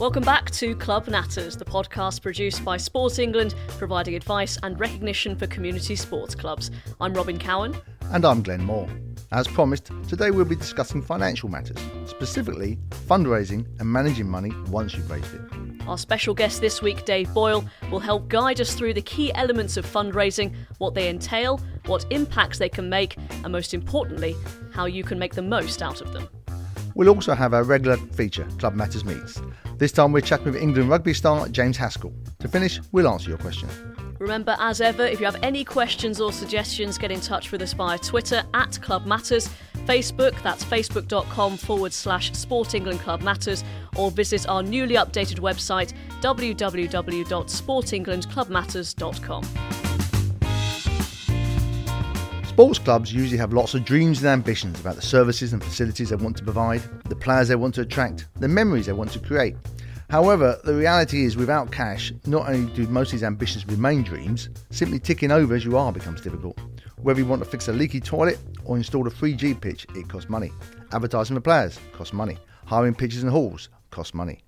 Welcome back to Club Natters, the podcast produced by Sports England, providing advice and recognition for community sports clubs. I'm Robin Cowan. And I'm Glenn Moore. As promised, today we'll be discussing financial matters, specifically fundraising and managing money once you've raised it. Our special guest this week, Dave Boyle, will help guide us through the key elements of fundraising, what they entail, what impacts they can make, and most importantly, how you can make the most out of them. We'll also have our regular feature, Club Matters Meets. This time we're chatting with England rugby star James Haskell. To finish, we'll answer your question. Remember, as ever, if you have any questions or suggestions, get in touch with us via Twitter at Club Matters, Facebook, that's facebook.com forward slash Sport England Club Matters, or visit our newly updated website www.sportenglandclubmatters.com. Sports clubs usually have lots of dreams and ambitions about the services and facilities they want to provide, the players they want to attract, the memories they want to create. However, the reality is without cash, not only do most of these ambitions remain dreams, simply ticking over as you are becomes difficult. Whether you want to fix a leaky toilet or install a 3G pitch, it costs money. Advertising for players costs money. Hiring pitches and halls costs money.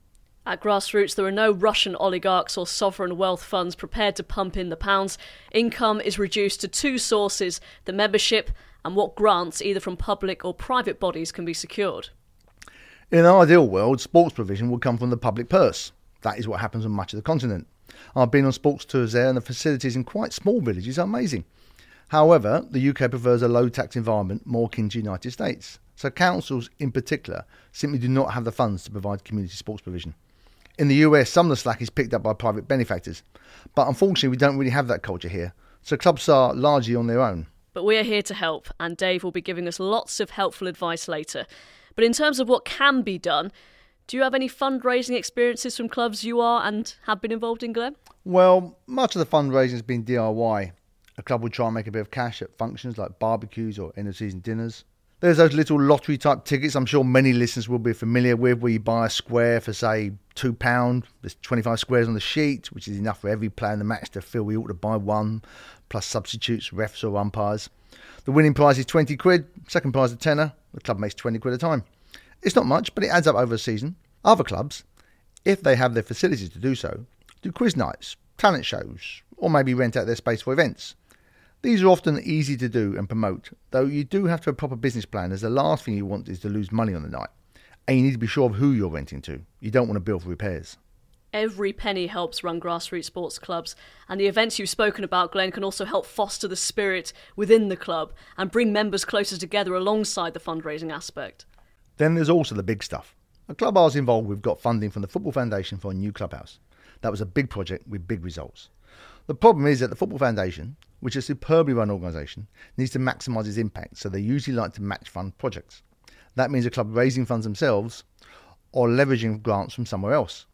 At grassroots, there are no Russian oligarchs or sovereign wealth funds prepared to pump in the pounds. Income is reduced to two sources the membership and what grants, either from public or private bodies, can be secured. In an ideal world, sports provision would come from the public purse. That is what happens on much of the continent. I've been on sports tours there, and the facilities in quite small villages are amazing. However, the UK prefers a low tax environment more akin to the United States. So, councils in particular simply do not have the funds to provide community sports provision. In the US, some of the slack is picked up by private benefactors, but unfortunately, we don't really have that culture here, so clubs are largely on their own. But we are here to help, and Dave will be giving us lots of helpful advice later. But in terms of what can be done, do you have any fundraising experiences from clubs you are and have been involved in, Glenn? Well, much of the fundraising has been DIY. A club will try and make a bit of cash at functions like barbecues or end of season dinners. There's those little lottery type tickets I'm sure many listeners will be familiar with where you buy a square for, say, £2. There's 25 squares on the sheet, which is enough for every player in the match to feel we ought to buy one, plus substitutes, refs, or umpires. The winning prize is 20 quid, second prize a tenner. The club makes 20 quid a time. It's not much, but it adds up over a season. Other clubs, if they have the facilities to do so, do quiz nights, talent shows, or maybe rent out their space for events. These are often easy to do and promote, though you do have to have a proper business plan as the last thing you want is to lose money on the night. And you need to be sure of who you're renting to. You don't want to bill for repairs. Every penny helps run grassroots sports clubs, and the events you've spoken about, Glenn, can also help foster the spirit within the club and bring members closer together alongside the fundraising aspect. Then there's also the big stuff. A club I was involved with got funding from the Football Foundation for a new clubhouse. That was a big project with big results. The problem is that the Football Foundation, which is a superbly run organisation, needs to maximise its impact, so they usually like to match fund projects. That means a club raising funds themselves or leveraging grants from somewhere else.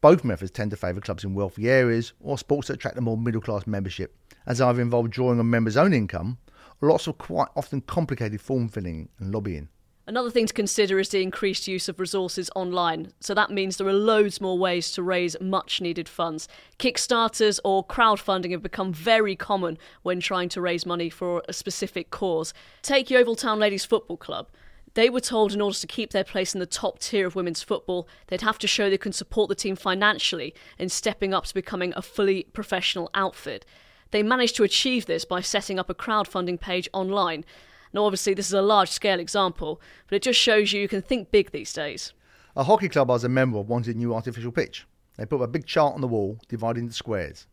Both methods tend to favour clubs in wealthy areas or sports that attract a more middle class membership, as either involve drawing on members' own income or lots of quite often complicated form filling and lobbying. Another thing to consider is the increased use of resources online. So that means there are loads more ways to raise much needed funds. Kickstarters or crowdfunding have become very common when trying to raise money for a specific cause. Take Yeovil Town Ladies Football Club. They were told in order to keep their place in the top tier of women's football, they'd have to show they can support the team financially in stepping up to becoming a fully professional outfit. They managed to achieve this by setting up a crowdfunding page online. Now, obviously, this is a large scale example, but it just shows you you can think big these days. A hockey club I was a member of wanted a new artificial pitch. They put a big chart on the wall divided into squares.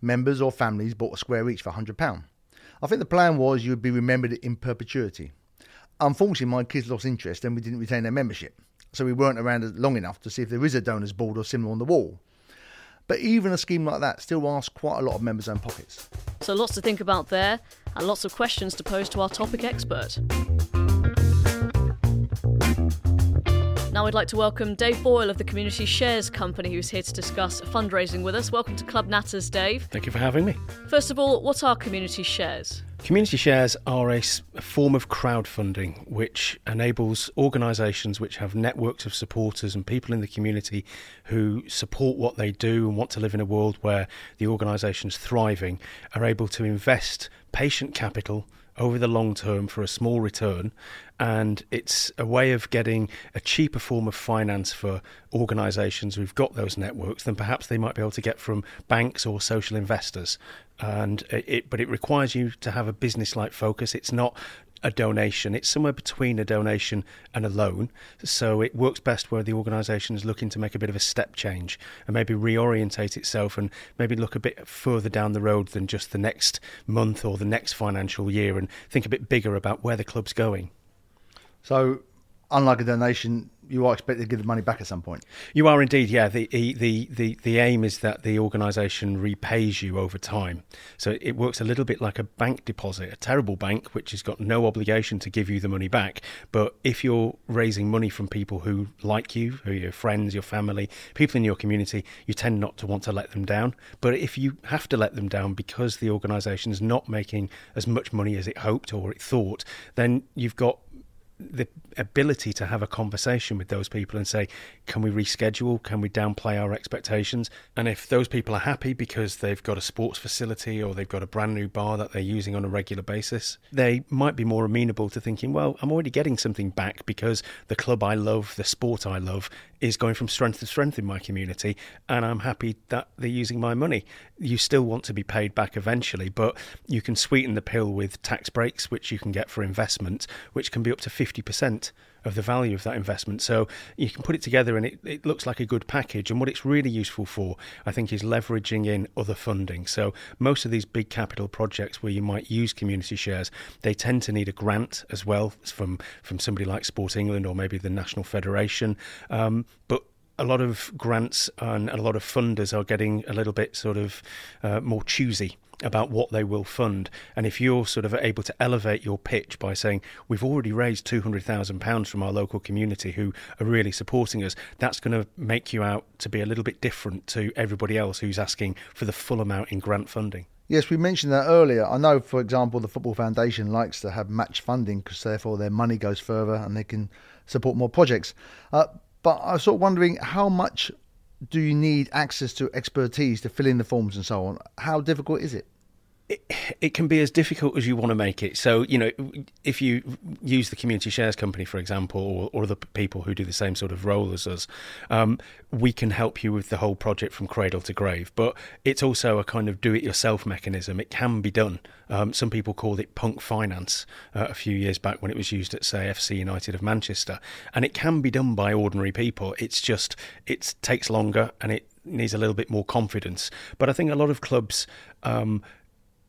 Members or families bought a square each for £100. I think the plan was you would be remembered in perpetuity. Unfortunately, my kids lost interest and we didn't retain their membership, so we weren't around long enough to see if there is a donor's board or similar on the wall. But even a scheme like that still asks quite a lot of members' own pockets. So, lots to think about there, and lots of questions to pose to our topic expert. Now, I'd like to welcome Dave Boyle of the Community Shares Company, who's here to discuss fundraising with us. Welcome to Club Natters, Dave. Thank you for having me. First of all, what are community shares? Community shares are a, a form of crowdfunding which enables organisations which have networks of supporters and people in the community who support what they do and want to live in a world where the organisation's thriving are able to invest patient capital over the long term for a small return. And it's a way of getting a cheaper form of finance for organisations who've got those networks than perhaps they might be able to get from banks or social investors. And it, but it requires you to have a business-like focus. It's not a donation. It's somewhere between a donation and a loan. So it works best where the organisation is looking to make a bit of a step change and maybe reorientate itself and maybe look a bit further down the road than just the next month or the next financial year and think a bit bigger about where the club's going. So, unlike a donation, you are expected to give the money back at some point. You are indeed, yeah. The the the the aim is that the organisation repays you over time. So it works a little bit like a bank deposit, a terrible bank which has got no obligation to give you the money back. But if you're raising money from people who like you, who are your friends, your family, people in your community, you tend not to want to let them down. But if you have to let them down because the organisation is not making as much money as it hoped or it thought, then you've got the ability to have a conversation with those people and say, can we reschedule? Can we downplay our expectations? And if those people are happy because they've got a sports facility or they've got a brand new bar that they're using on a regular basis, they might be more amenable to thinking, well, I'm already getting something back because the club I love, the sport I love, is going from strength to strength in my community, and I'm happy that they're using my money. You still want to be paid back eventually, but you can sweeten the pill with tax breaks, which you can get for investment, which can be up to 50% of the value of that investment. So you can put it together and it, it looks like a good package. And what it's really useful for, I think, is leveraging in other funding. So most of these big capital projects where you might use community shares, they tend to need a grant as well from, from somebody like Sport England or maybe the National Federation. Um, but a lot of grants and a lot of funders are getting a little bit sort of uh, more choosy about what they will fund. And if you're sort of able to elevate your pitch by saying, we've already raised £200,000 from our local community who are really supporting us, that's going to make you out to be a little bit different to everybody else who's asking for the full amount in grant funding. Yes, we mentioned that earlier. I know, for example, the Football Foundation likes to have match funding because therefore their money goes further and they can support more projects. Uh, but I was sort of wondering how much do you need access to expertise to fill in the forms and so on? How difficult is it? It, it can be as difficult as you want to make it. So, you know, if you use the community shares company, for example, or, or the people who do the same sort of role as us, um, we can help you with the whole project from cradle to grave. But it's also a kind of do it yourself mechanism. It can be done. Um, some people called it punk finance uh, a few years back when it was used at, say, FC United of Manchester. And it can be done by ordinary people. It's just, it takes longer and it needs a little bit more confidence. But I think a lot of clubs, um,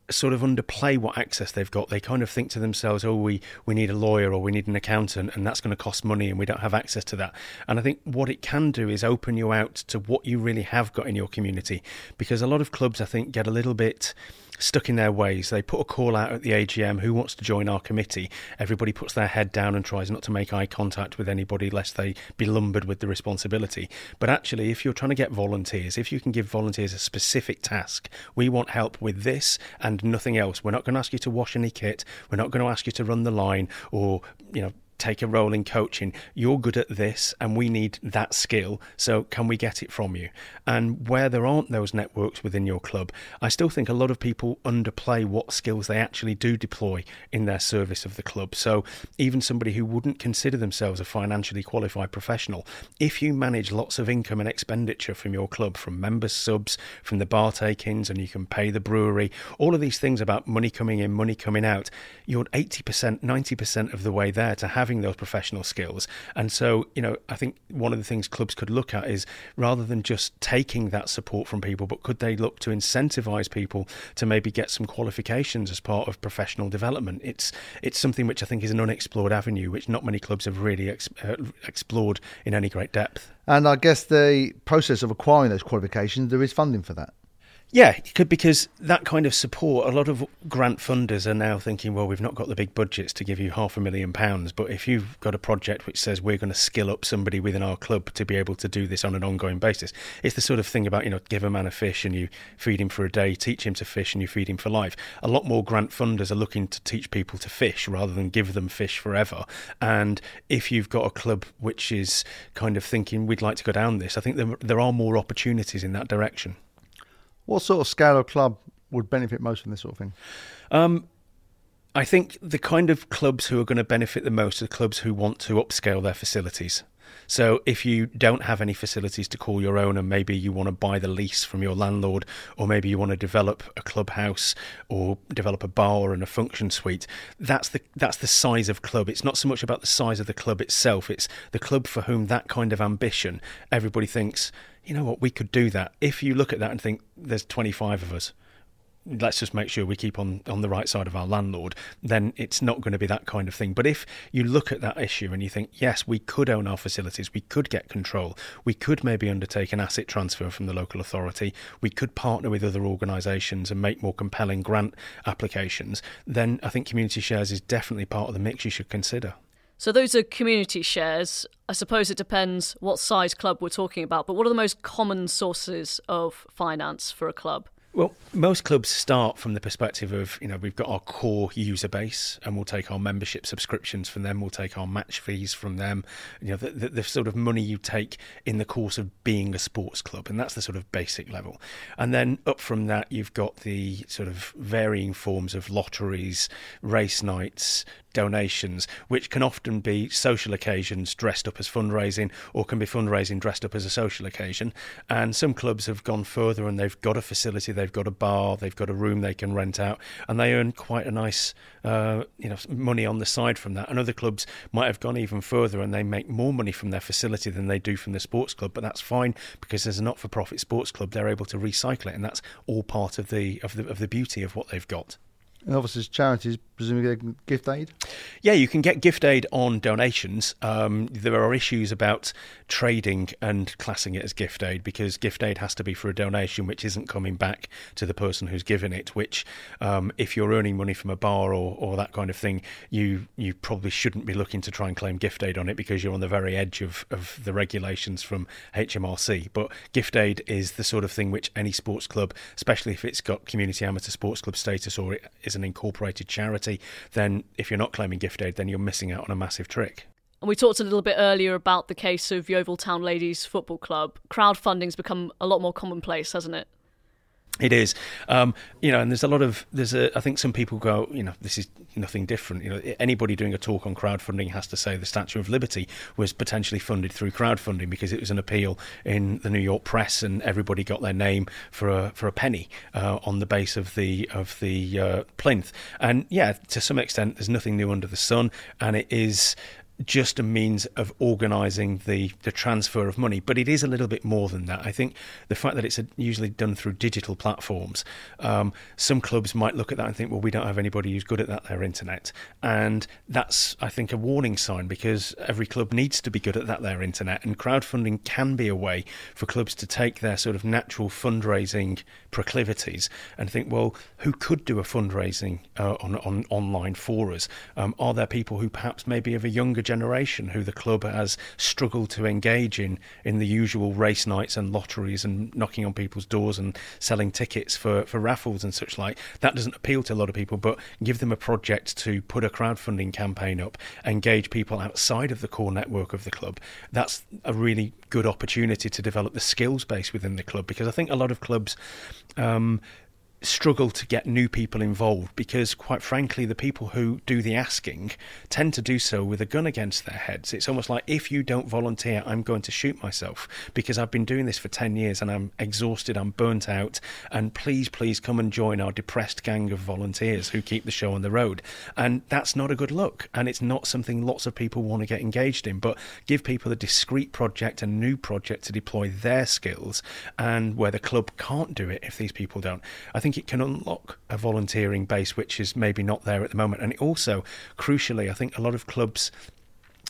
sort of underplay what access they've got. They kind of think to themselves, "Oh, we we need a lawyer or we need an accountant, and that's going to cost money, and we don't have access to that." And I think what it can do is open you out to what you really have got in your community, because a lot of clubs, I think, get a little bit stuck in their ways. They put a call out at the AGM who wants to join our committee. Everybody puts their head down and tries not to make eye contact with anybody lest they be lumbered with the responsibility. But actually, if you're trying to get volunteers, if you can give volunteers a specific task, we want help with this and nothing else. We're not going to ask you to wash any kit. We're not going to ask you to run the line or, you know, take a role in coaching. You're good at this, and we need that skill. So, can we get it from you? And where there aren't those networks within your club, I still think a lot of people underplay what skills they actually do deploy in their service of the club. So, even somebody who wouldn't consider themselves a financially qualified professional, if you manage lots of income and expenditure from your club, from members' subs, from the bar takings, and you can pay the brewery, all of these things about money coming in, money coming out, you're 80%, 90% of the way there to have having those professional skills. And so, you know, I think one of the things clubs could look at is rather than just taking that support from people, but could they look to incentivize people to maybe get some qualifications as part of professional development? It's it's something which I think is an unexplored avenue, which not many clubs have really ex- uh, explored in any great depth. And I guess the process of acquiring those qualifications, there is funding for that. Yeah, could because that kind of support, a lot of grant funders are now thinking, well, we've not got the big budgets to give you half a million pounds, but if you've got a project which says we're going to skill up somebody within our club to be able to do this on an ongoing basis, it's the sort of thing about, you know, give a man a fish and you feed him for a day, teach him to fish and you feed him for life. A lot more grant funders are looking to teach people to fish rather than give them fish forever. And if you've got a club which is kind of thinking we'd like to go down this, I think there, there are more opportunities in that direction. What sort of scale of club would benefit most from this sort of thing? Um, I think the kind of clubs who are going to benefit the most are clubs who want to upscale their facilities. So if you don't have any facilities to call your own, and maybe you want to buy the lease from your landlord, or maybe you want to develop a clubhouse or develop a bar and a function suite, that's the that's the size of club. It's not so much about the size of the club itself; it's the club for whom that kind of ambition. Everybody thinks, you know what, we could do that. If you look at that and think, there's 25 of us let's just make sure we keep on, on the right side of our landlord, then it's not going to be that kind of thing. But if you look at that issue and you think, yes, we could own our facilities, we could get control, we could maybe undertake an asset transfer from the local authority, we could partner with other organisations and make more compelling grant applications, then I think community shares is definitely part of the mix you should consider. So those are community shares. I suppose it depends what size club we're talking about, but what are the most common sources of finance for a club? Well, most clubs start from the perspective of, you know, we've got our core user base and we'll take our membership subscriptions from them, we'll take our match fees from them, you know, the, the, the, sort of money you take in the course of being a sports club. And that's the sort of basic level. And then up from that, you've got the sort of varying forms of lotteries, race nights, donations, which can often be social occasions dressed up as fundraising or can be fundraising dressed up as a social occasion. And some clubs have gone further and they've got a facility, they've got a bar, they've got a room they can rent out, and they earn quite a nice, uh, you know, money on the side from that. And other clubs might have gone even further and they make more money from their facility than they do from the sports club, but that's fine because as a not-for-profit sports club, they're able to recycle it, and that's all part of the of the of the beauty of what they've got. And obviously, charities presumably get gift aid. Yeah, you can get gift aid on donations. Um, there are issues about trading and classing it as gift aid because gift aid has to be for a donation which isn't coming back to the person who's given it. Which, um, if you're earning money from a bar or, or that kind of thing, you you probably shouldn't be looking to try and claim gift aid on it because you're on the very edge of, of the regulations from HMRC. But gift aid is the sort of thing which any sports club, especially if it's got community amateur sports club status or it is an incorporated charity, then if you're not claiming gift aid, then you're missing out on a massive trick. And we talked a little bit earlier about the case of Yeovil Town Ladies Football Club. Crowdfunding's become a lot more commonplace, hasn't it? It is, um, you know, and there's a lot of there's a. I think some people go, you know, this is nothing different. You know, anybody doing a talk on crowdfunding has to say the Statue of Liberty was potentially funded through crowdfunding because it was an appeal in the New York press, and everybody got their name for a for a penny uh, on the base of the of the uh, plinth. And yeah, to some extent, there's nothing new under the sun, and it is just a means of organising the, the transfer of money. But it is a little bit more than that. I think the fact that it's usually done through digital platforms, um, some clubs might look at that and think, well, we don't have anybody who's good at that, their internet. And that's, I think, a warning sign because every club needs to be good at that, their internet. And crowdfunding can be a way for clubs to take their sort of natural fundraising proclivities and think, well, who could do a fundraising uh, on, on online for us? Um, are there people who perhaps maybe of a younger generation who the club has struggled to engage in in the usual race nights and lotteries and knocking on people's doors and selling tickets for, for raffles and such like. That doesn't appeal to a lot of people, but give them a project to put a crowdfunding campaign up, engage people outside of the core network of the club. That's a really good opportunity to develop the skills base within the club because I think a lot of clubs um, struggle to get new people involved because, quite frankly, the people who do the asking tend to do so with a gun against their heads. It's almost like if you don't volunteer, I'm going to shoot myself because I've been doing this for 10 years and I'm exhausted, I'm burnt out, and please, please come and join our depressed gang of volunteers who keep the show on the road. And that's not a good look, and it's not something lots of people want to get engaged in, but give people a discrete project, a new project to deploy their skills, and where the club can't do it if these people don't. I think it can unlock a volunteering base which is maybe not there at the moment. And it also, crucially, I think a lot of clubs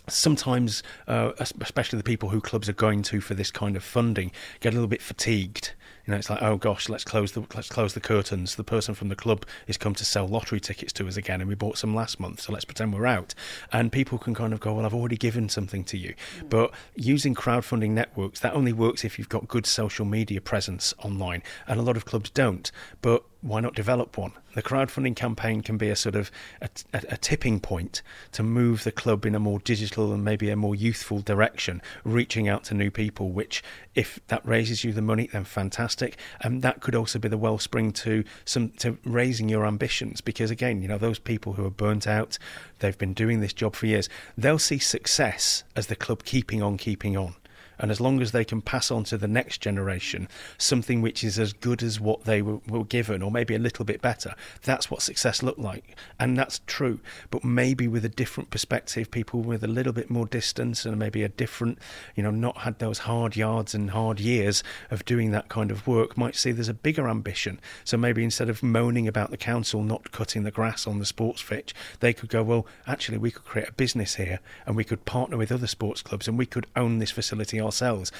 sometimes, uh, especially the people who clubs are going to for this kind of funding, get a little bit fatigued you know, it's like, oh gosh, let's close the let's close the curtains. The person from the club is come to sell lottery tickets to us again, and we bought some last month, so let's pretend we're out. And people can kind of go, well, I've already given something to you. Mm. But using crowdfunding networks, that only works if you've got good social media presence online, and a lot of clubs don't. But why not develop one? The crowdfunding campaign can be a sort of a, a, a, tipping point to move the club in a more digital and maybe a more youthful direction, reaching out to new people. Which, if that raises you the money, then fantastic. And that could also be the wellspring to some to raising your ambitions. Because again, you know, those people who are burnt out, they've been doing this job for years. They'll see success as the club keeping on, keeping on. And as long as they can pass on to the next generation something which is as good as what they were, were, given, or maybe a little bit better, that's what success looked like. And that's true. But maybe with a different perspective, people with a little bit more distance and maybe a different, you know, not had those hard yards and hard years of doing that kind of work might see there's a bigger ambition. So maybe instead of moaning about the council not cutting the grass on the sports pitch, they could go, well, actually, we could create a business here and we could partner with other sports clubs and we could own this facility ourselves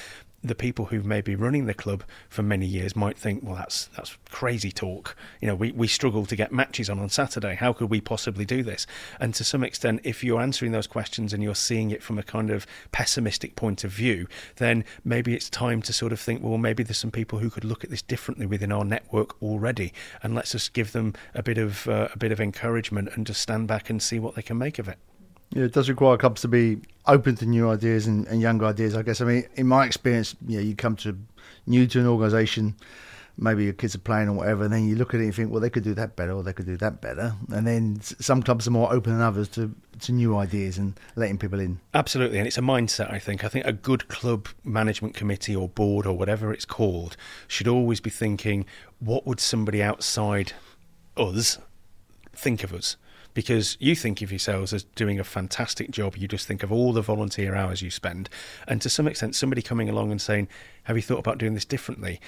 the people who may be running the club for many years might think, well, that's that's crazy talk. You know, we, we struggle to get matches on on Saturday. How could we possibly do this? And to some extent, if you're answering those questions and you're seeing it from a kind of pessimistic point of view, then maybe it's time to sort of think, well, maybe there's some people who could look at this differently within our network already, and let's just give them a bit of uh, a bit of encouragement and just stand back and see what they can make of it. Yeah, it does require clubs to be open to new ideas and, and younger ideas. I guess. I mean, in my experience, you know, you come to new to an organisation, maybe your kids are playing or whatever, and then you look at it and think, well, they could do that better, or they could do that better. And then some clubs are more open than others to to new ideas and letting people in. Absolutely, and it's a mindset. I think. I think a good club management committee or board or whatever it's called should always be thinking, what would somebody outside us think of us? Because you think of yourselves as doing a fantastic job. You just think of all the volunteer hours you spend. And to some extent, somebody coming along and saying, Have you thought about doing this differently?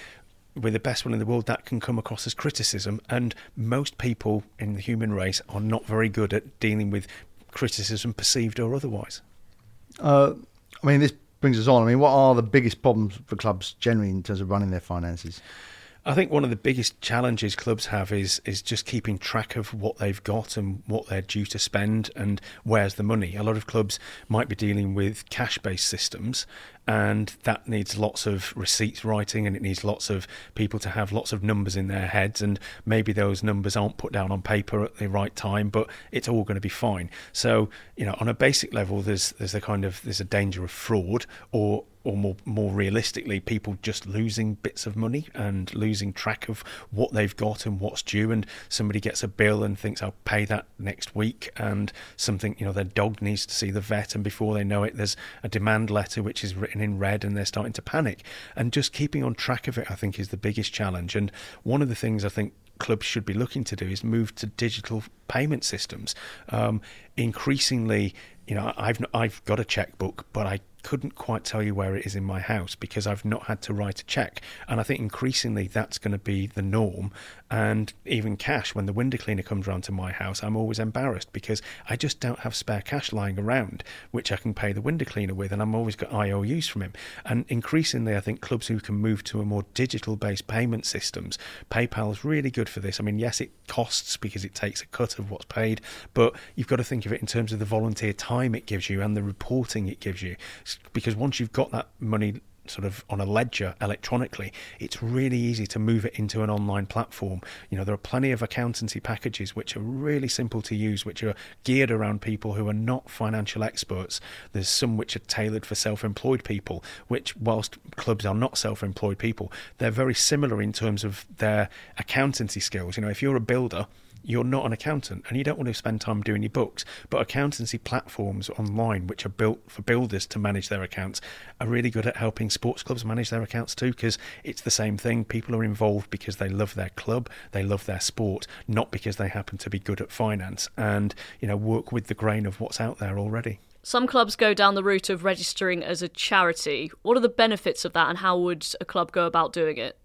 We're the best one in the world, that can come across as criticism. And most people in the human race are not very good at dealing with criticism, perceived or otherwise. Uh, I mean, this brings us on. I mean, what are the biggest problems for clubs generally in terms of running their finances? I think one of the biggest challenges clubs have is is just keeping track of what they've got and what they're due to spend and where's the money. A lot of clubs might be dealing with cash-based systems and that needs lots of receipts writing and it needs lots of people to have lots of numbers in their heads and maybe those numbers aren't put down on paper at the right time but it's all going to be fine so you know on a basic level there's there's a kind of there's a danger of fraud or or more more realistically, people just losing bits of money and losing track of what they've got and what's due. And somebody gets a bill and thinks I'll pay that next week, and something you know their dog needs to see the vet, and before they know it, there's a demand letter which is written in red, and they're starting to panic. And just keeping on track of it, I think, is the biggest challenge. And one of the things I think clubs should be looking to do is move to digital payment systems. Um, increasingly, you know, I've I've got a checkbook, but I couldn't quite tell you where it is in my house because I've not had to write a check. And I think increasingly that's going to be the norm. And even cash, when the window cleaner comes round to my house, I'm always embarrassed because I just don't have spare cash lying around, which I can pay the window cleaner with. And I'm always got IOUs from him. And increasingly, I think clubs who can move to a more digital based payment systems, PayPal is really good for this. I mean, yes, it costs because it takes a cut of what's paid, but you've got to think of it in terms of the volunteer time it gives you and the reporting it gives you because once you've got that money sort of on a ledger electronically, it's really easy to move it into an online platform. You know, there are plenty of accountancy packages which are really simple to use, which are geared around people who are not financial experts. There's some which are tailored for self employed people, which, whilst clubs are not self employed people, they're very similar in terms of their accountancy skills. You know, if you're a builder, you're not an accountant and you don't want to spend time doing your books. But accountancy platforms online, which are built for builders to manage their accounts, are really good at helping sports clubs manage their accounts too, because it's the same thing. People are involved because they love their club, they love their sport, not because they happen to be good at finance and, you know, work with the grain of what's out there already. Some clubs go down the route of registering as a charity. What are the benefits of that and how would a club go about doing it?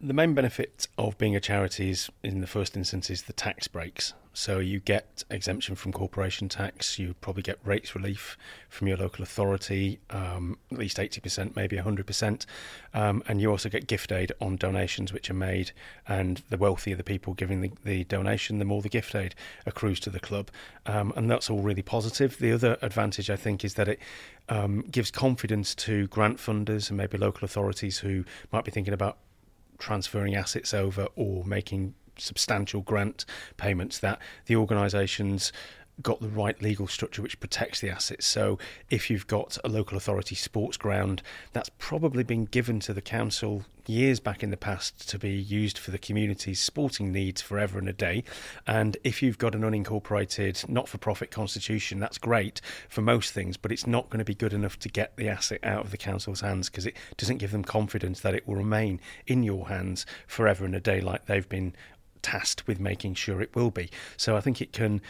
The main benefit of being a charity is, in the first instance, is the tax breaks. So you get exemption from corporation tax. You probably get rates relief from your local authority, um, at least eighty percent, maybe hundred percent, um, and you also get gift aid on donations which are made. And the wealthier the people giving the, the donation, the more the gift aid accrues to the club, um, and that's all really positive. The other advantage, I think, is that it um, gives confidence to grant funders and maybe local authorities who might be thinking about transferring assets over or making substantial grant payments, that the organisations got the right legal structure which protects the assets. So if you've got a local authority sports ground, that's probably been given to the council years back in the past to be used for the community's sporting needs forever and a day. And if you've got an unincorporated, not for profit constitution, that's great for most things, but it's not going to be good enough to get the asset out of the council's hands because it doesn't give them confidence that it will remain in your hands forever and a day like they've been tasked with making sure it will be. So I think it can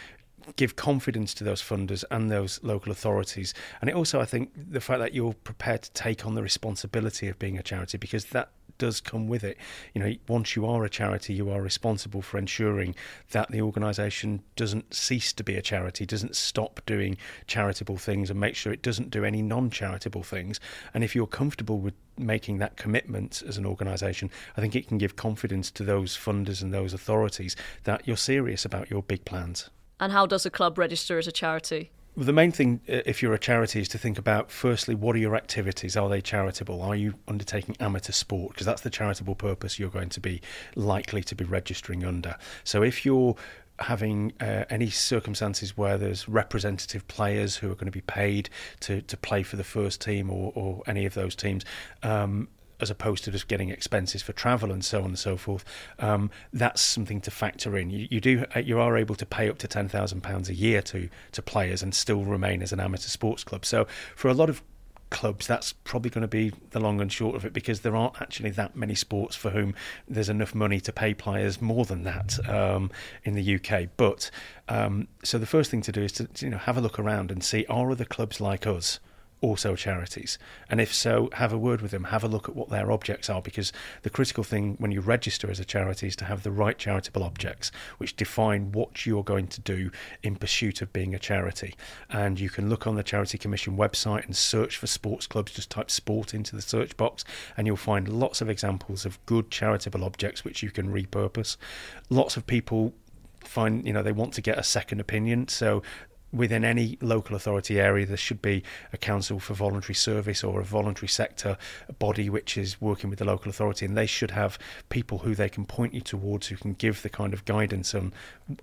give confidence to those funders and those local authorities. And it also, I think, the fact that you're prepared to take on the responsibility of being a charity because that does come with it. You know, once you are a charity, you are responsible for ensuring that the organisation doesn't cease to be a charity, doesn't stop doing charitable things, and make sure it doesn't do any non-charitable things. And if you're comfortable with making that commitment as an organisation, I think it can give confidence to those funders and those authorities that you're serious about your big plans. And how does a club register as a charity? The main thing, uh, if you're a charity, is to think about firstly, what are your activities? Are they charitable? Are you undertaking amateur sport? Because that's the charitable purpose you're going to be likely to be registering under. So if you're having uh, any circumstances where there's representative players who are going to be paid to, to play for the first team or, or any of those teams, um, as opposed to just getting expenses for travel and so on and so forth. Um, that's something to factor in. You, you, do uh, you are able to pay up to ten thousand pounds a year to to players and still remain as an amateur sports club. So for a lot of clubs, that's probably going to be the long and short of it because there aren't actually that many sports for whom there's enough money to pay players more than that um, in the UK. But um, so the first thing to do is to you know have a look around and see are other clubs like us also charities? And if so, have a word with them, have a look at what their objects are, because the critical thing when you register as a charity is to have the right charitable objects which define what you're going to do in pursuit of being a charity. And you can look on the Charity Commission website and search for sports clubs, just type sport into the search box, and you'll find lots of examples of good charitable objects which you can repurpose. Lots of people find you know they want to get a second opinion so within any local authority area, there should be a council for voluntary service or a voluntary sector body which is working with the local authority, and they should have people who they can point you towards who can give the kind of guidance on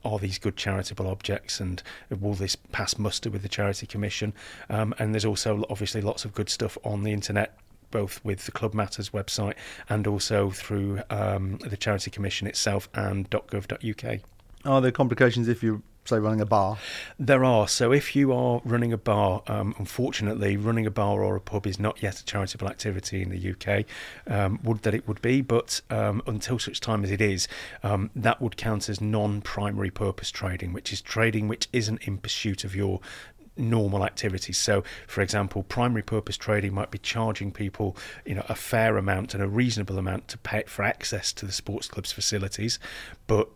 are these good charitable objects and will this pass muster with the Charity Commission. Um, and there's also obviously lots of good stuff on the internet both with the Club Matters website and also through um, the Charity Commission itself and .gov.uk. Are there complications if you say running a bar? There are. So if you are running a bar, um, unfortunately, running a bar or a pub is not yet a charitable activity in the UK. Um, would that it would be, but um, until such time as it is, um, that would count as non-primary purpose trading, which is trading which isn't in pursuit of your normal activities. So, for example, primary purpose trading might be charging people, you know, a fair amount and a reasonable amount to pay for access to the sports club's facilities, but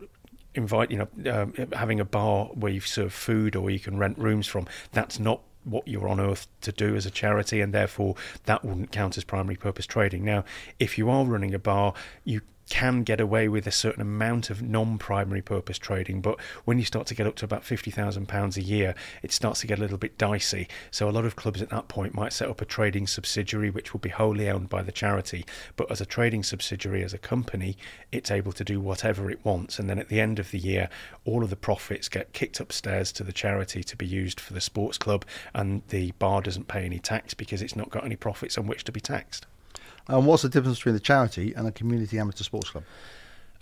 invite, you know, um, having a bar where you serve food or you can rent rooms from, that's not what you're on earth to do as a charity, and therefore that wouldn't count as primary purpose trading. Now, if you are running a bar, you can get away with a certain amount of non-primary purpose trading, but when you start to get up to about fifty thousand pounds a year, it starts to get a little bit dicey. So a lot of clubs at that point might set up a trading subsidiary which will be wholly owned by the charity, but as a trading subsidiary as a company, it's able to do whatever it wants, and then at the end of the year, all of the profits get kicked upstairs to the charity to be used for the sports club, and the bar doesn't pay any tax because it's not got any profits on which to be taxed. And what's the difference between a charity and a community amateur sports club?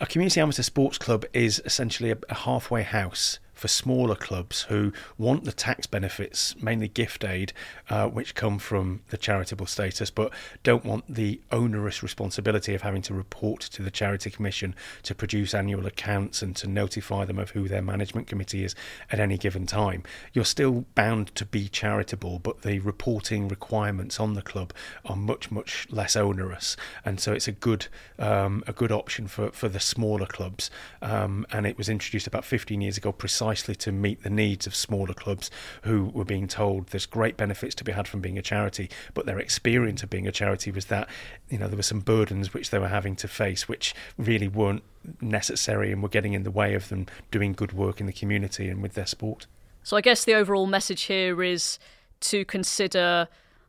A community amateur sports club is essentially a, a halfway house for smaller clubs who want the tax benefits, mainly gift aid, uh, which come from the charitable status, but don't want the onerous responsibility of having to report to the Charity Commission to produce annual accounts and to notify them of who their management committee is at any given time. You're still bound to be charitable, but the reporting requirements on the club are much, much less onerous, and so it's a good um, a good option for, for the smaller clubs. Um, and it was introduced about 15 years ago, precisely precisely to meet the needs of smaller clubs who were being told there's great benefits to be had from being a charity, but their experience of being a charity was that you know there were some burdens which they were having to face, which really weren't necessary and were getting in the way of them doing good work in the community and with their sport. So I guess the overall message here is to consider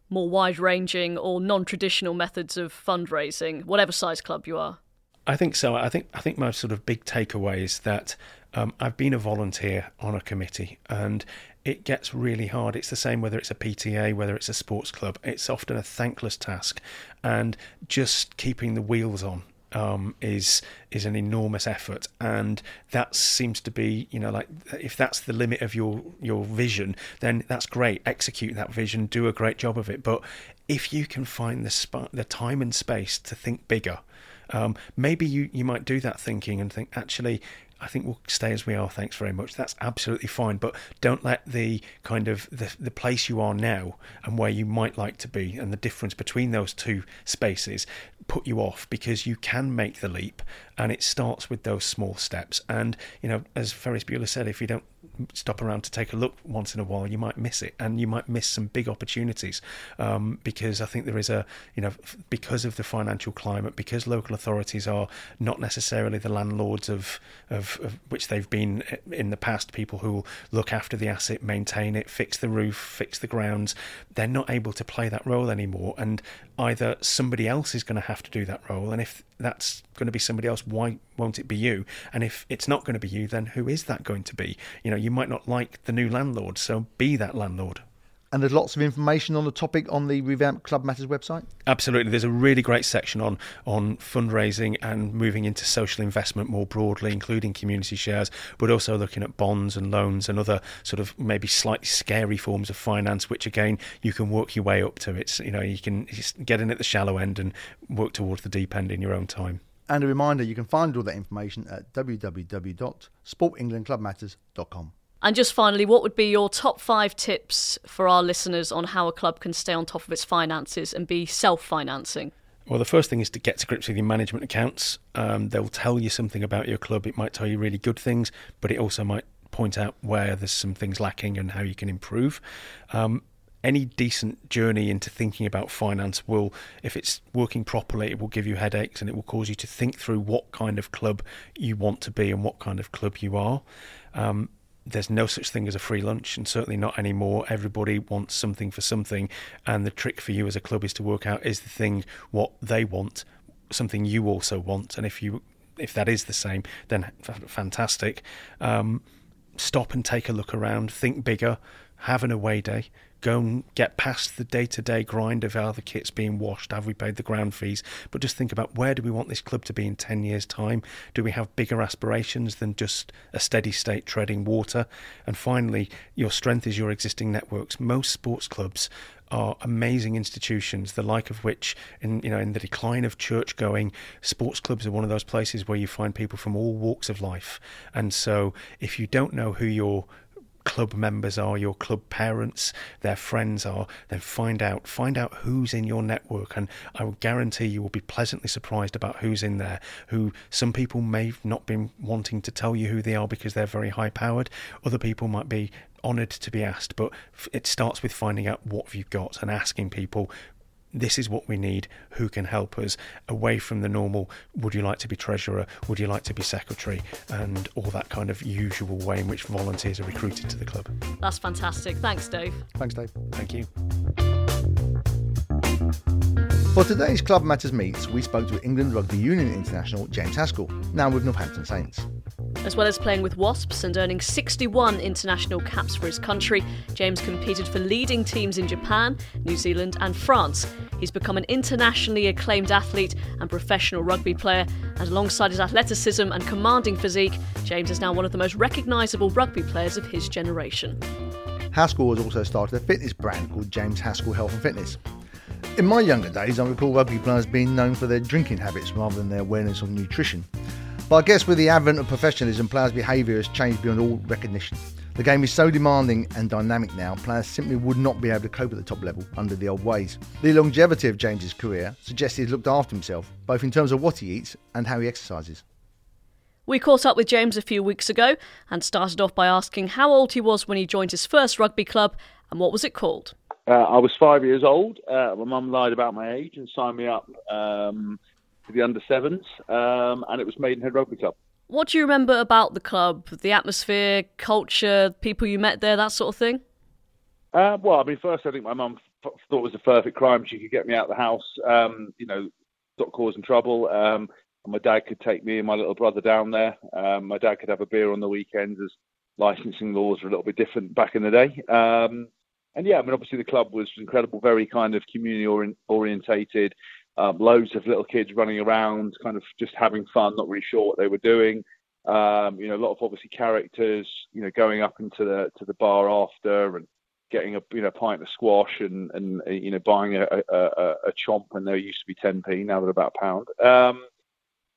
more wide ranging or non traditional methods of fundraising, whatever size club you are. I think so. I think I think my sort of big takeaway is that um, I've been a volunteer on a committee, and it gets really hard. It's the same whether it's a PTA, whether it's a sports club. It's often a thankless task, and just keeping the wheels on um, is is an enormous effort, and that seems to be you know like if that's the limit of your your vision, then that's great. Execute that vision, do a great job of it. But if you can find the sp- the time and space to think bigger, um, maybe you you might do that thinking and think actually I think we'll stay as we are. Thanks very much. That's absolutely fine. But don't let the kind of the, the place you are now and where you might like to be and the difference between those two spaces put you off because you can make the leap and it starts with those small steps. And, you know, as Ferris Bueller said, if you don't stop around to take a look once in a while, you might miss it, and you might miss some big opportunities um, because I think there is a you know because of the financial climate, because local authorities are not necessarily the landlords of of, of which they've been in the past, people who look after the asset, maintain it, fix the roof, fix the grounds. They're not able to play that role anymore, and either somebody else is going to have to do that role, and if that's going to be somebody else, why won't it be you? And if it's not going to be you, then who is that going to be? You know, you might not like the new landlord, so be that landlord. And there's lots of information on the topic on the revamped Club Matters website. Absolutely, there's a really great section on on fundraising and moving into social investment more broadly, including community shares, but also looking at bonds and loans and other sort of maybe slightly scary forms of finance, which again you can work your way up to. It's you know you can get in at the shallow end and work towards the deep end in your own time. And a reminder, you can find all that information at www.sportenglandclubmatters.com. And just finally, what would be your top five tips for our listeners on how a club can stay on top of its finances and be self financing? Well, the first thing is to get to grips with your management accounts. Um, they'll tell you something about your club. It might tell you really good things, but it also might point out where there's some things lacking and how you can improve. Um, any decent journey into thinking about finance will, if it's working properly, it will give you headaches and it will cause you to think through what kind of club you want to be and what kind of club you are. Um, there's no such thing as a free lunch, and certainly not anymore. Everybody wants something for something, and the trick for you as a club is to work out is the thing what they want, something you also want, and if you if that is the same, then fantastic. Um, stop and take a look around, think bigger, have an away day, go and get past the day to day grind of are the kits being washed, have we paid the ground fees, but just think about where do we want this club to be in 10 years' time? Do we have bigger aspirations than just a steady state treading water? And finally, your strength is your existing networks. Most sports clubs are amazing institutions, the like of which, in you know, in the decline of church going, sports clubs are one of those places where you find people from all walks of life. And so, if you don't know who your club members are, your club parents, their friends are, then find out. Find out who's in your network, and I will guarantee you will be pleasantly surprised about who's in there. Who some people may have not been wanting to tell you who they are because they're very high powered. Other people might be honoured to be asked, but it starts with finding out what you've got and asking people this is what we need, who can help us, away from the normal, would you like to be treasurer, would you like to be secretary, and all that kind of usual way in which volunteers are recruited to the club. That's fantastic. Thanks, Dave. Thanks, Dave. Thank you. For today's Club Matters Meets, we spoke to England Rugby Union International James Haskell, now with Northampton Saints. As well as playing with Wasps and earning 61 international caps for his country, James competed for leading teams in Japan, New Zealand, and France. He's become an internationally acclaimed athlete and professional rugby player, and alongside his athleticism and commanding physique, James is now one of the most recognisable rugby players of his generation. Haskell has also started a fitness brand called James Haskell Health and Fitness. In my younger days, I recall rugby players being known for their drinking habits rather than their awareness of nutrition. But I guess with the advent of professionalism, players' behaviour has changed beyond all recognition. The game is so demanding and dynamic now, players simply would not be able to cope at the top level under the old ways. The longevity of James's career suggests he's looked after himself, both in terms of what he eats and how he exercises. We caught up with James a few weeks ago and started off by asking how old he was when he joined his first rugby club and what was it called. Uh, I was five years old. Uh, my mum lied about my age and signed me up um, for the under sevens, um, and it was made Maidenhead Rugby Club. What do you remember about the club? The atmosphere, culture, people you met there, that sort of thing? Uh, well, I mean, first, I think my mum f- thought it was a perfect crime. She could get me out of the house, um, you know, stop causing trouble. Um, my dad could take me and my little brother down there. Um, my dad could have a beer on the weekends as licensing laws were a little bit different back in the day. Um, and yeah, I mean, obviously the club was incredible, very kind of community orient- orientated, um, loads of little kids running around, kind of just having fun, not really sure what they were doing. Um, you know, a lot of obviously characters, you know, going up into the to the bar after and getting a you know pint of squash and and you know buying a a, a, a chomp when there used to be 10p, now they're about a pound. Um,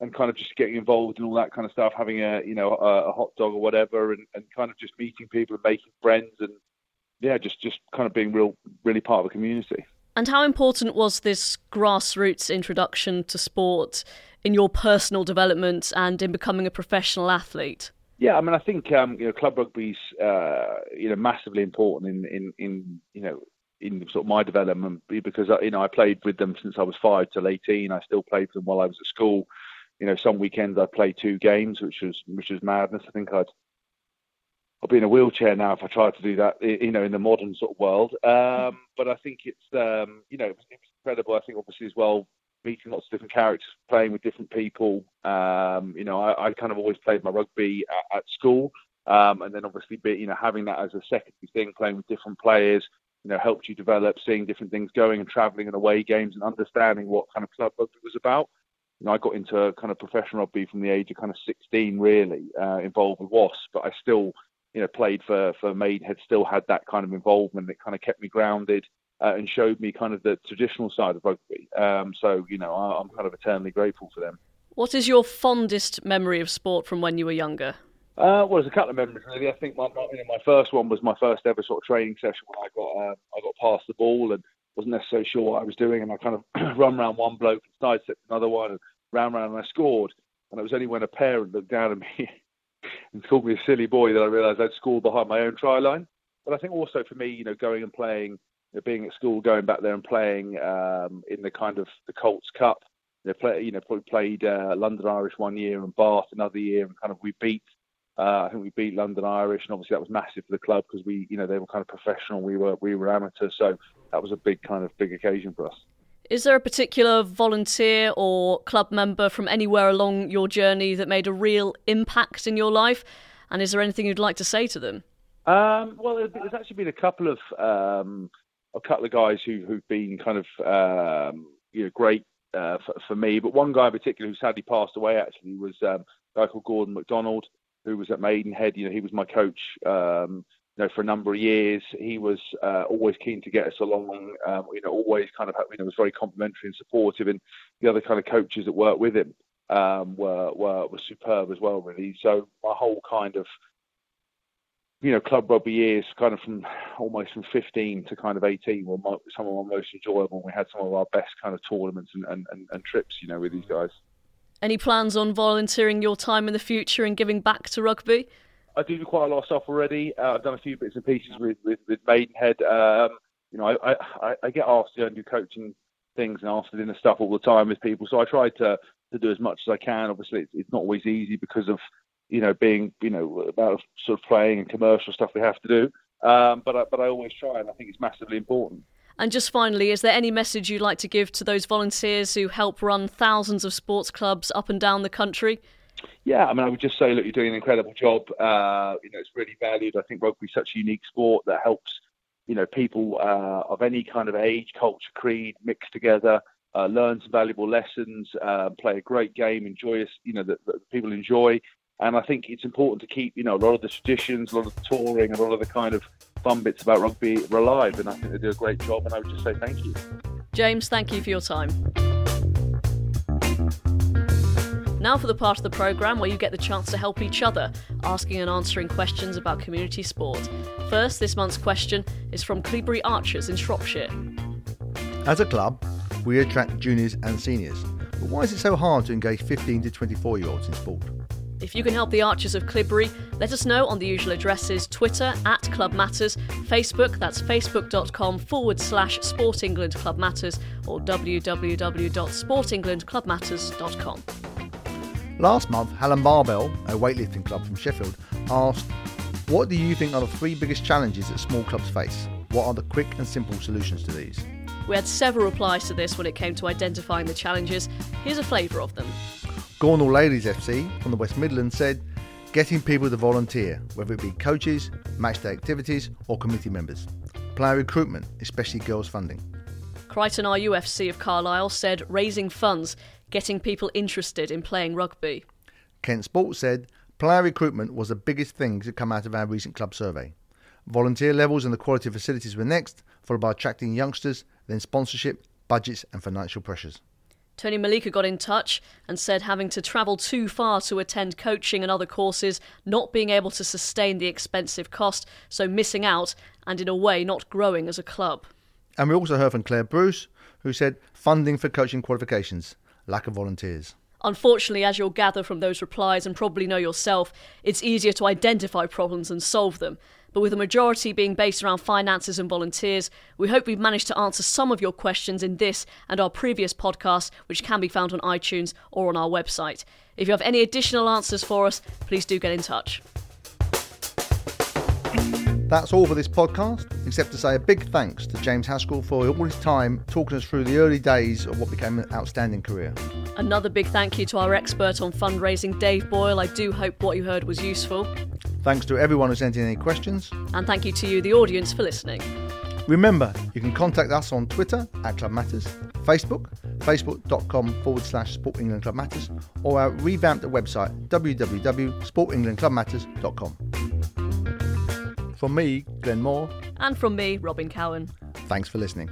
and kind of just getting involved in all that kind of stuff, having a you know a, a hot dog or whatever, and, and kind of just meeting people and making friends, and yeah, just just kind of being real really part of the community. And how important was this grassroots introduction to sport in your personal development and in becoming a professional athlete? Yeah, I mean, I think um, you know, club rugby's uh, you know massively important in in in you know in sort of my development because uh, you know I played with them since I was five till eighteen. I still played with them while I was at school. You know, some weekends I'd play two games, which was which was madness. I think I'd I'll be in a wheelchair now if I tried to do that. You know, in the modern sort of world. Um, but I think it's um, you know it's incredible. I think obviously as well meeting lots of different characters, playing with different people. Um, you know, I, I, kind of always played my rugby at, at school, um, and then obviously, be, you know, having that as a secondary thing, playing with different players, you know, helped you develop, seeing different things, going and travelling and away games, and understanding what kind of club rugby was about. You know, I got into kind of professional rugby from the age of kind of 16, really, uh, involved with Wasps, but I still, you know, played for for Maidenhead, still had that kind of involvement. It kind of kept me grounded uh, and showed me kind of the traditional side of rugby. Um, so, you know, I, am kind of eternally grateful for them. What is your fondest memory of sport from when you were younger? Uh, well, there's a couple of memories really. I think my, my, you know, my first one was my first ever sort of training session when I got uh, I got past the ball and wasn't necessarily sure what I was doing, and I kind of run around one bloke and sidestepped another one and ran around and I scored. And it was only when a parent looked down at me and called me a silly boy that I realised I'd scored behind my own try line. But I think also for me, you know, going and playing know, being at school, going back there and playing um, in the kind of the Colts Cup. They play, you know, probably played uh, London Irish one year and Bath another year, and kind of we beat. Uh, I think we beat London Irish, and obviously that was massive for the club because we, you know, they were kind of professional. We were we were amateur, so that was a big kind of big occasion for us. Is there a particular volunteer or club member from anywhere along your journey that made a real impact in your life? And is there anything you'd like to say to them? Um, well, there's actually been a couple of um, a couple of guys who who've been kind of um, you know great uh, for, for, me. But one guy in particular who sadly passed away actually was um, a guy called Gordon McDonald, who was at Maidenhead. You know, he was my coach. You know, for a number of years, he was uh, always keen to get us along. Um, you know, always kind of you know was very complimentary and supportive, and the other kind of coaches that worked with him um, were, were were superb as well. Really, so my whole kind of you know, club rugby years, kind of from almost from 15 to kind of 18, were my, some of my most enjoyable. We had some of our best kind of tournaments and, and, and, and trips, you know, with these guys. Any plans on volunteering your time in the future and giving back to rugby? I do quite a lot of stuff already. Uh, I've done a few bits and pieces with, with, with Maidenhead. Um, you know, I, I, I get asked to do coaching things and asked to do stuff all the time with people. So I try to, to do as much as I can. Obviously, it's, it's not always easy because of you know, being, you know, about sort of playing and commercial stuff we have to do. Um, but I, but I always try, and I think it's massively important. And just finally, is there any message you'd like to give to those volunteers who help run thousands of sports clubs up and down the country? Yeah, I mean, I would just say, look, you're doing an incredible job. Uh, you know, it's really valued. I think rugby is such a unique sport that helps, you know, people uh, of any kind of age, culture, creed mix together, uh, learn some valuable lessons, uh, play a great game, enjoy, you know, that, that people enjoy, and I think it's important to keep, you know, a lot of the traditions, a lot of the touring, a lot of the kind of fun bits about rugby alive. And I think they do a great job. And I would just say thank you. James, thank you for your time. Now for the part of the programme where you get the chance to help each other, asking and answering questions about community sport. First, this month's question is from Cleobury Archers in Shropshire. As a club, we attract juniors and seniors. But why is it so hard to engage 15 to 24 year olds in sport? If you can help the Archers of Cleobury, let us know on the usual addresses Twitter at Club Matters, Facebook, that's facebook.com forward slash Sport England Club Matters, or www.sportenglandclubmatters.com. Last month, Helen Barbell, a weightlifting club from Sheffield, asked, What do you think are the three biggest challenges that small clubs face? What are the quick and simple solutions to these? We had several replies to this when it came to identifying the challenges. Here's a flavour of them. Scornall Ladies FC from the West Midlands said, getting people to volunteer, whether it be coaches, matchday activities, or committee members. Player recruitment, especially girls funding. Creighton RUFC of Carlisle said raising funds, getting people interested in playing rugby. Kent Sports said player recruitment was the biggest thing to come out of our recent club survey. Volunteer levels and the quality of facilities were next, followed by attracting youngsters, then sponsorship, budgets, and financial pressures. Tony Malika got in touch and said having to travel too far to attend coaching and other courses, not being able to sustain the expensive cost, so missing out and in a way not growing as a club. And we also heard from Claire Bruce, who said funding for coaching qualifications, lack of volunteers. Unfortunately, as you'll gather from those replies and probably know yourself, it's easier to identify problems and solve them. But with the majority being based around finances and volunteers, we hope we've managed to answer some of your questions in this and our previous podcast, which can be found on iTunes or on our website. If you have any additional answers for us, please do get in touch. That's all for this podcast, except to say a big thanks to James Haskell for all his time talking us through the early days of what became an outstanding career. Another big thank you to our expert on fundraising, Dave Boyle. I do hope what you heard was useful. Thanks to everyone who sent in any questions. And thank you to you, the audience, for listening. Remember, you can contact us on Twitter at Club Matters, Facebook, facebook.com forward slash Sport England Club Matters, or our revamped website, www.sportenglandclubmatters.com. From me, Glenn Moore. And from me, Robin Cowan. Thanks for listening.